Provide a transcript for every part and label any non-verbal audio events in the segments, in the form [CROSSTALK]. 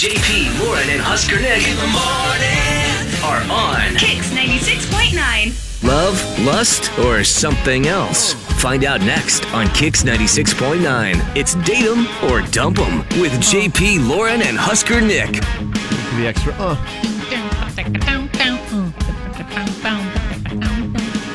JP, Lauren, and Husker Nick in the morning are on. Kicks 96.9. Love, lust, or something else? Find out next on Kicks 96.9. It's Date 'em or Dump 'em with JP, Lauren, and Husker Nick. The extra. Uh.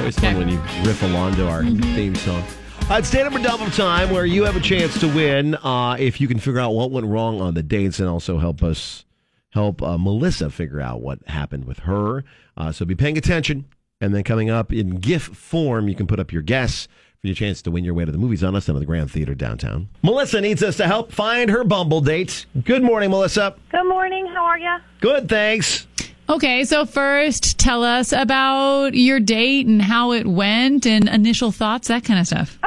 Always fun when you riff along to our theme song. Uh, it's Date 'em or Dump 'em time where you have a chance to win uh, if you can figure out what went wrong on the dates and also help us help uh, Melissa figure out what happened with her. Uh, so be paying attention. And then coming up in GIF form, you can put up your guess for your chance to win your way to the movies on us down at the Grand Theater downtown. Melissa needs us to help find her Bumble date. Good morning, Melissa. Good morning. How are you? Good, thanks. Okay, so first, tell us about your date and how it went and initial thoughts, that kind of stuff.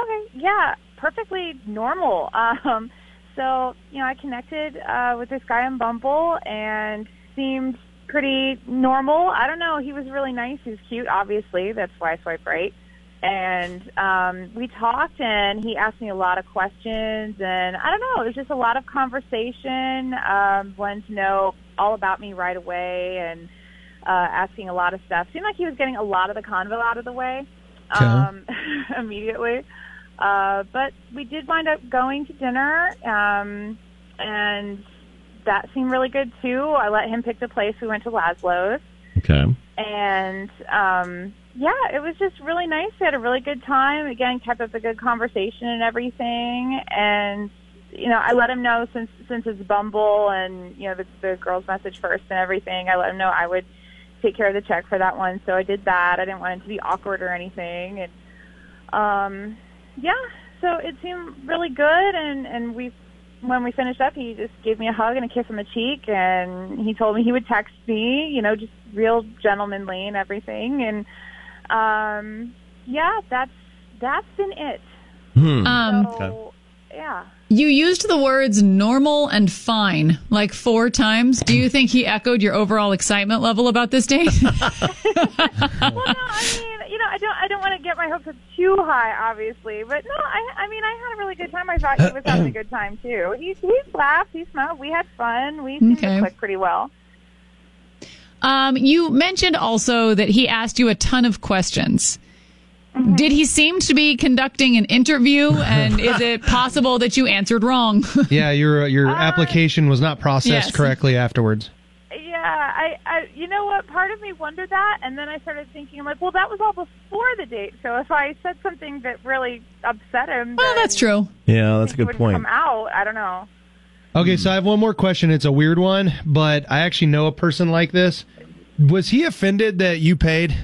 Yeah. Perfectly normal. [LAUGHS] Um, so you know, I connected uh, with this guy on Bumble and seemed pretty normal. I don't know. He was really nice. He was cute. Obviously, that's why I swiped right. And um, we talked, and he asked me a lot of questions, and I don't know. It was just a lot of conversation. Um, wanted to know all about me right away, and uh, asking a lot of stuff. Seemed like he was getting a lot of the convo out of the way um, [LAUGHS] immediately. Uh, but we did wind up going to dinner, um, and that seemed really good too. I let him pick the place. We went to Laszlo's, Okay. and um, yeah, it was just really nice. We had a really good time. Again, kept up a good conversation and everything. And you know, I let him know since since it's Bumble and you know the, the girl's message first and everything. I let him know I would take care of the check for that one, so I did that. I didn't want it to be awkward or anything, and um, yeah, so it seemed really good. And and we when we finished up, he just gave me a hug and a kiss on the cheek, and he told me he would text me, you know, just real gentlemanly and everything. And um, yeah, that's that's been it. Hmm. Um, So yeah. you used the words normal and fine like four times. Do you think he echoed your overall excitement level about this date? [LAUGHS] Well, no, I mean, you know, I don't, I don't want to get my hopes up too high, obviously, but no, I, I mean, I had a really good time. I thought he was having a good time too. He, he laughed, he smiled, we had fun, we seemed Okay. to click pretty well. um, you mentioned also that he asked you a ton of questions. Mm-hmm. Did he seem to be conducting an interview? And is it [LAUGHS] possible that you answered wrong? [LAUGHS] Yeah, your uh, your uh, application was not processed Yes. correctly afterwards. Yeah, I, I, you know what? Part of me wondered that, and then I started thinking, I'm like, well, that was all before the date. So if I said something that really upset him, well, that's true. Yeah, that's a good wouldn't point. Come out. I don't know. Okay, so I have one more question. It's a weird one, but I actually know a person like this. Was he offended that you paid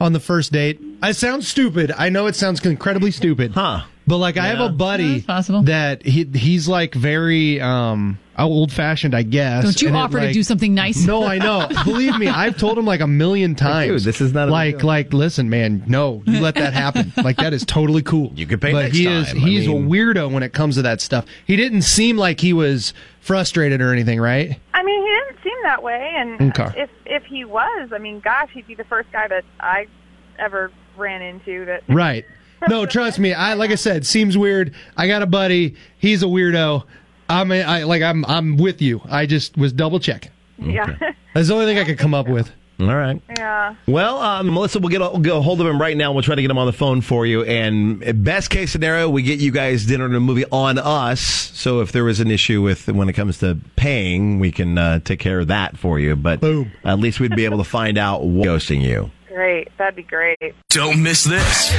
on the first date? I sound stupid. I know it sounds incredibly stupid. Huh. But like I have a buddy That's possible. that he he's like very um old fashioned, I guess. Don't you and it, offer to do something nice? No, I know. [LAUGHS] Believe me, I've told him like a million times. dude, this is not a like deal. like listen, man. No, you let that happen. [LAUGHS] like that is totally cool. You could pay But next he is time. I he's mean- a weirdo when it comes to that stuff. He didn't seem like he was frustrated or anything, right? I mean, he didn't seem that way, and Okay. if if he was, I mean, gosh, he'd be the first guy that I ever ran into that. Right. No, trust me. I like I said, seems weird. I got a buddy. He's a weirdo. I'm a, I like I'm I'm with you. I just was double checking. Yeah, [LAUGHS] That's the only thing I could come up with. All right. yeah. Well, um, Melissa, we'll get a, we'll get a hold of him right now. We'll try to get him on the phone for you. And best case scenario, we get you guys dinner and a movie on us. So if there was an issue with when it comes to paying, we can uh, take care of that for you. But Boom. at least we'd be able to find out what's ghosting you. Great, that'd be great. Don't miss this.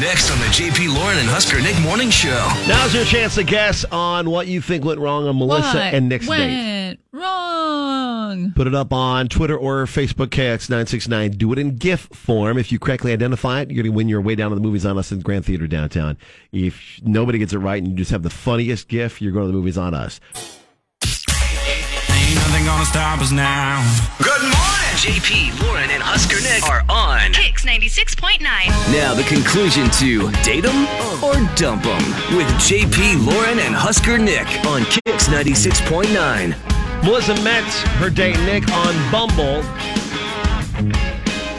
Next on the JP, Lauren, and Husker Nick Morning Show. Now's your chance to guess on what you think went wrong on Melissa what and Nick's date. went wrong? Put it up on Twitter or Facebook, KX969. Do it in GIF form. If you correctly identify it, you're going to win your way down to the movies on us in Grand Theater downtown. If nobody gets it right and you just have the funniest GIF, you're going to the movies on us. Ain't nothing gonna stop us now. Good morning. JP, Lauren, and Husker Nick are on. Kicks 96.9. Now the conclusion to Date 'em or Dump 'em with JP, Lauren, and Husker Nick on Kicks 96.9. Melissa met her date Nick on Bumble,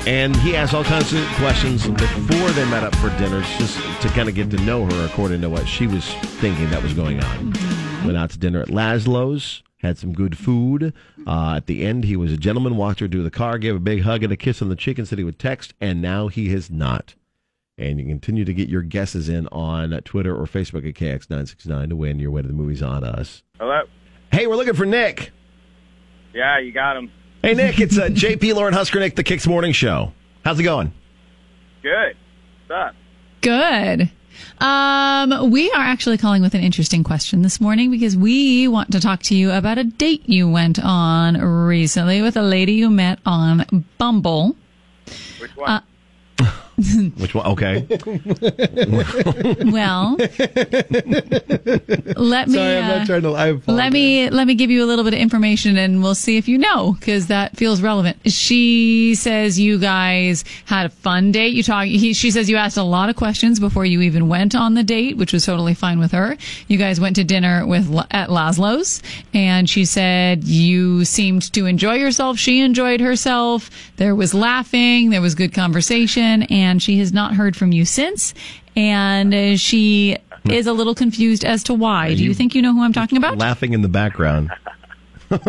and he asked all kinds of questions before they met up for dinner, just to kind of get to know her according to what she was thinking that was going on. Mm-hmm. Went out to dinner at Laszlo's. Had some good food. Uh, at the end, he was a gentleman, walked her to the car, gave a big hug and a kiss on the cheek, and said he would text, and now he has not. And you continue to get your guesses in on Twitter or Facebook at KX969 to win your way to the movies on us. Hello. Hey, we're looking for Nick. Yeah, you got him. Hey, Nick, it's uh, [LAUGHS] JP Lauren Husker Nick, the Kicks Morning Show. How's it going? Good. What's up? Good. Um, we are actually calling with an interesting question this morning because we want to talk to you about a date you went on recently with a lady you met on Bumble. Which one? Uh, [LAUGHS] Which one? Okay. Well, let me Sorry, I'm uh, not trying to. I apologize. let me let me give you a little bit of information, and we'll see if you know because that feels relevant. She says you guys had a fun date. You talk. He, she says you asked a lot of questions before you even went on the date, which was totally fine with her. You guys went to dinner with at Laszlo's, and she said you seemed to enjoy yourself. She enjoyed herself. There was laughing. There was good conversation, and she has not heard from you since. And uh, she is a little confused as to why. Do you you- think you know who I'm talking about? Laughing in the background. [LAUGHS] [LAUGHS] yeah,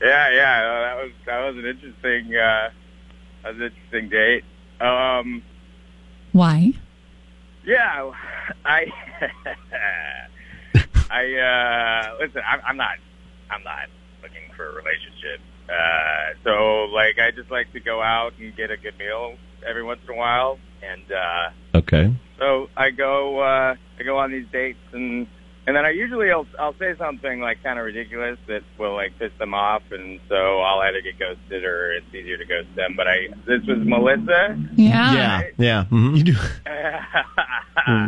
yeah. uh, That was that was an interesting uh, that was an interesting date. Um, Why? yeah, [LAUGHS] I I uh, listen. I'm, I'm not I'm not looking for a relationship. Uh, so like I just like to go out and get a good meal every once in a while, and uh, Okay. So I go uh, I go on these dates and and then I usually I'll I'll say something like kind of ridiculous that will like piss them off and so I'll either get ghosted or it's easier to ghost them. But I this was Melissa. Yeah. Yeah. Yeah. mhm. You do.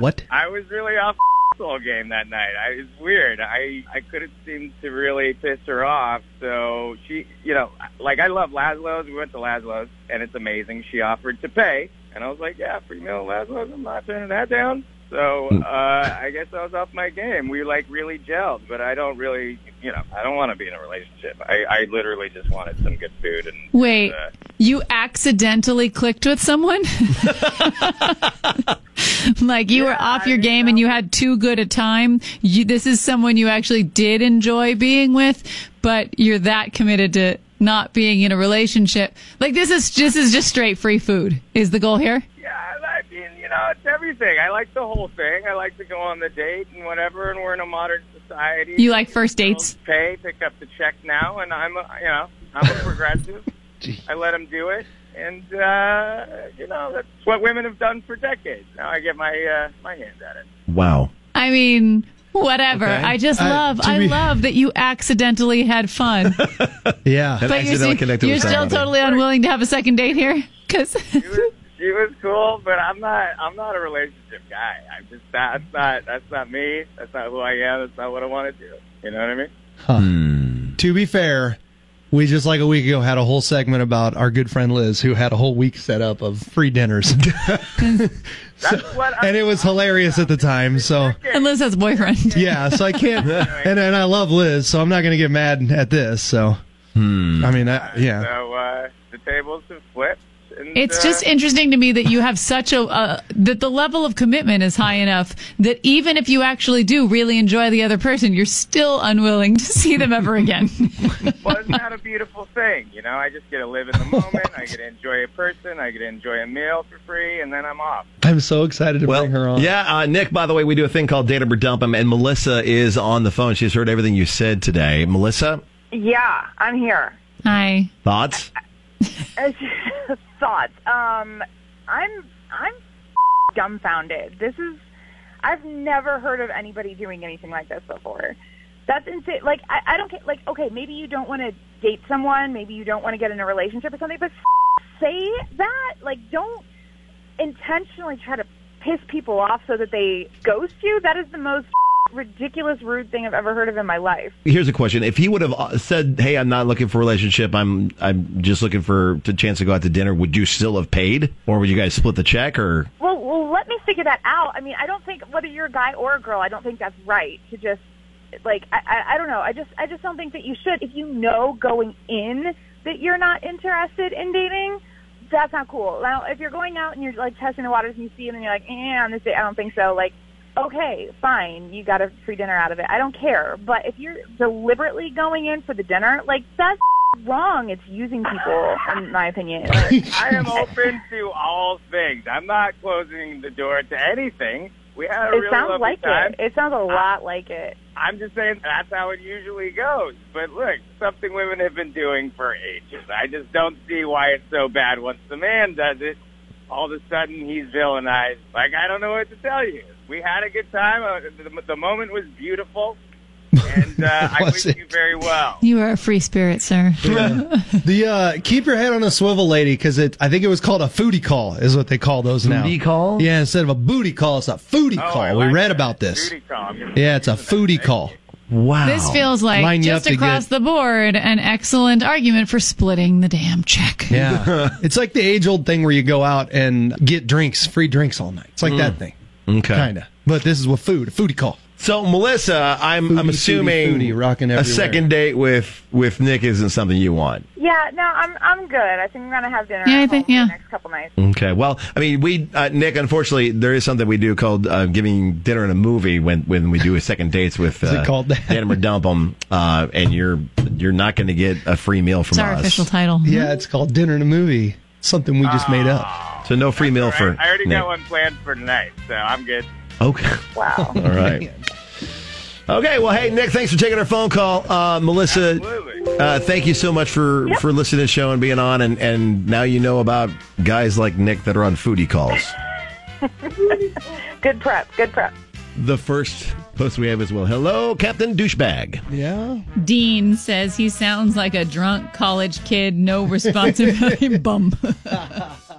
What? I was really off all game that night. I it was weird. I I couldn't seem to really piss her off. So she, you know, like I love Laszlo's. We went to Laszlo's and it's amazing. She offered to pay, and I was like, yeah, free meal at Laszlo's. I'm not turning that down. So uh, I guess I was off my game. We like really gelled, but I don't really, you know, I don't want to be in a relationship. I, I literally just wanted some good food and Wait, uh, you accidentally clicked with someone? [LAUGHS] [LAUGHS] like you were off your game and you had too good a time. You, this is someone you actually did enjoy being with, but you're that committed to not being in a relationship. Like this is this is just straight free food. Is the goal here? Yeah, I mean, you know, it's everything. I like the whole thing. I like to go on the date and whatever, and we're in a modern society. You like first dates? Girls Pay, pick up the check now, and I'm, a, you know, I'm a [LAUGHS] progressive. I let them do it, and uh, you know, that's what women have done for decades. Now I get my uh, my hands at it. Wow. I mean, whatever. Okay. I just Uh, love to I be- love that you accidentally had fun. [LAUGHS] Yeah. But you're, accidentally you're with still totally unwilling to have a second date here [LAUGHS] cuz She was, she was cool, but I'm not. I'm not a relationship guy. I'm just that's not. That's not me. That's not who I am. That's not what I want to do. You know what I mean? To be fair, we just like a week ago had a whole segment about our good friend Liz, who had a whole week set up of free dinners, [LAUGHS] [LAUGHS] That's and it was hilarious at the time. So and Liz has a boyfriend. [LAUGHS] yeah, so I can't, and and I love Liz, so I'm not going to get mad at this. So I mean, I, yeah, So uh, the tables have flipped. And, It's uh, just interesting to me that you have such a uh, that the level of commitment is high enough that even if you actually do really enjoy the other person, you're still unwilling to see them ever again. [LAUGHS] Well, isn't that a beautiful thing? You know, I just get to live in the [LAUGHS] moment. I get to enjoy a person. I get to enjoy a meal for free, and then I'm off. I'm so excited to Well, bring her on. yeah, uh, Nick. By the way, we do a thing called Date 'em or Dump 'em, and Melissa is on the phone. She's heard everything you said today. Melissa, Yeah, I'm here. Hi. thoughts? [LAUGHS] Thoughts. Um, I'm I'm [LAUGHS] dumbfounded. This is I've never heard of anybody doing anything like this before. That's insane. Like I, I don't get like okay, maybe you don't want to date someone, maybe you don't want to get in a relationship or something, but [LAUGHS] say that. Like don't intentionally try to piss people off so that they ghost you. That is the most ridiculous, rude thing I've ever heard of in my life. Here's a question: If he would have uh, said, "Hey, I'm not looking for a relationship. I'm I'm just looking for a chance to go out to dinner," would you still have paid, or would you guys split the check? Or Well, well, let me figure that out. I mean, I don't think whether you're a guy or a girl, I don't think that's right to just like I, I, I don't know. I just I just don't think that you should. If you know going in that you're not interested in dating, that's not cool. Now, if you're going out and you're like testing the waters and you see him and you're like, eh, on this date, I don't think so. Like, okay, fine, you got a free dinner out of it. I don't care. But if you're deliberately going in for the dinner, like that's wrong. It's using people, in my opinion. [LAUGHS] I am open to all things. I'm not closing the door to anything. We had a it really sounds like time. it. It sounds a lot like it. I'm just saying that's how it usually goes. But look, something women have been doing for ages. I just don't see why it's so bad once the man does it. All of a sudden, he's villainized. Like I don't know what to tell you. We had a good time. Uh, the, the moment was beautiful, and uh, [LAUGHS] I Was wish it? you very well. You are a free spirit, sir. [LAUGHS] The uh, keep your head on a swivel, lady, because it. I think it was called a foodie call, is what they call those now. Foodie call? Yeah, instead of a booty call, it's a foodie Oh, call. I we like read that. about this. Booty call. Yeah, it's a listen that. foodie call. You. Wow. This feels like Line just across get- the board an excellent argument for splitting the damn check. Yeah, [LAUGHS] it's like the age old thing where you go out and get drinks, free drinks all night. It's like mm. that thing, okay. kind of. But this is with food, a foodie call. So, Melissa, I'm, Foodie, I'm assuming foodie, foodie, rocking a second date with, with Nick isn't something you want. Yeah, no, I'm I'm good. I think I'm gonna have dinner. Yeah, I think- yeah. next couple nights. Okay. Well, I mean, we uh, Nick. Unfortunately, there is something we do called uh, giving dinner and a movie when when we do a second dates with. [LAUGHS] Is it Uh, called that? Dinner or dump 'em, uh, and you're you're not going to get a free meal from It's our us. official title. Yeah, it's called dinner and a movie. Something we just made up. So no free meal All for. right. I already Nick. got one planned for tonight, so I'm good. Okay. Wow. [LAUGHS] All right. Okay. Well, hey Nick, thanks for taking our phone call. Uh, Melissa, Absolutely. uh, thank you so much for for listening to the show and being on. And and now you know about guys like Nick that are on foodie calls. [LAUGHS] good prep. Good prep. The first post we have as well. Hello, Captain Douchebag. Yeah. Dean says he sounds like a drunk college kid, no responsibility [LAUGHS] bum. [LAUGHS]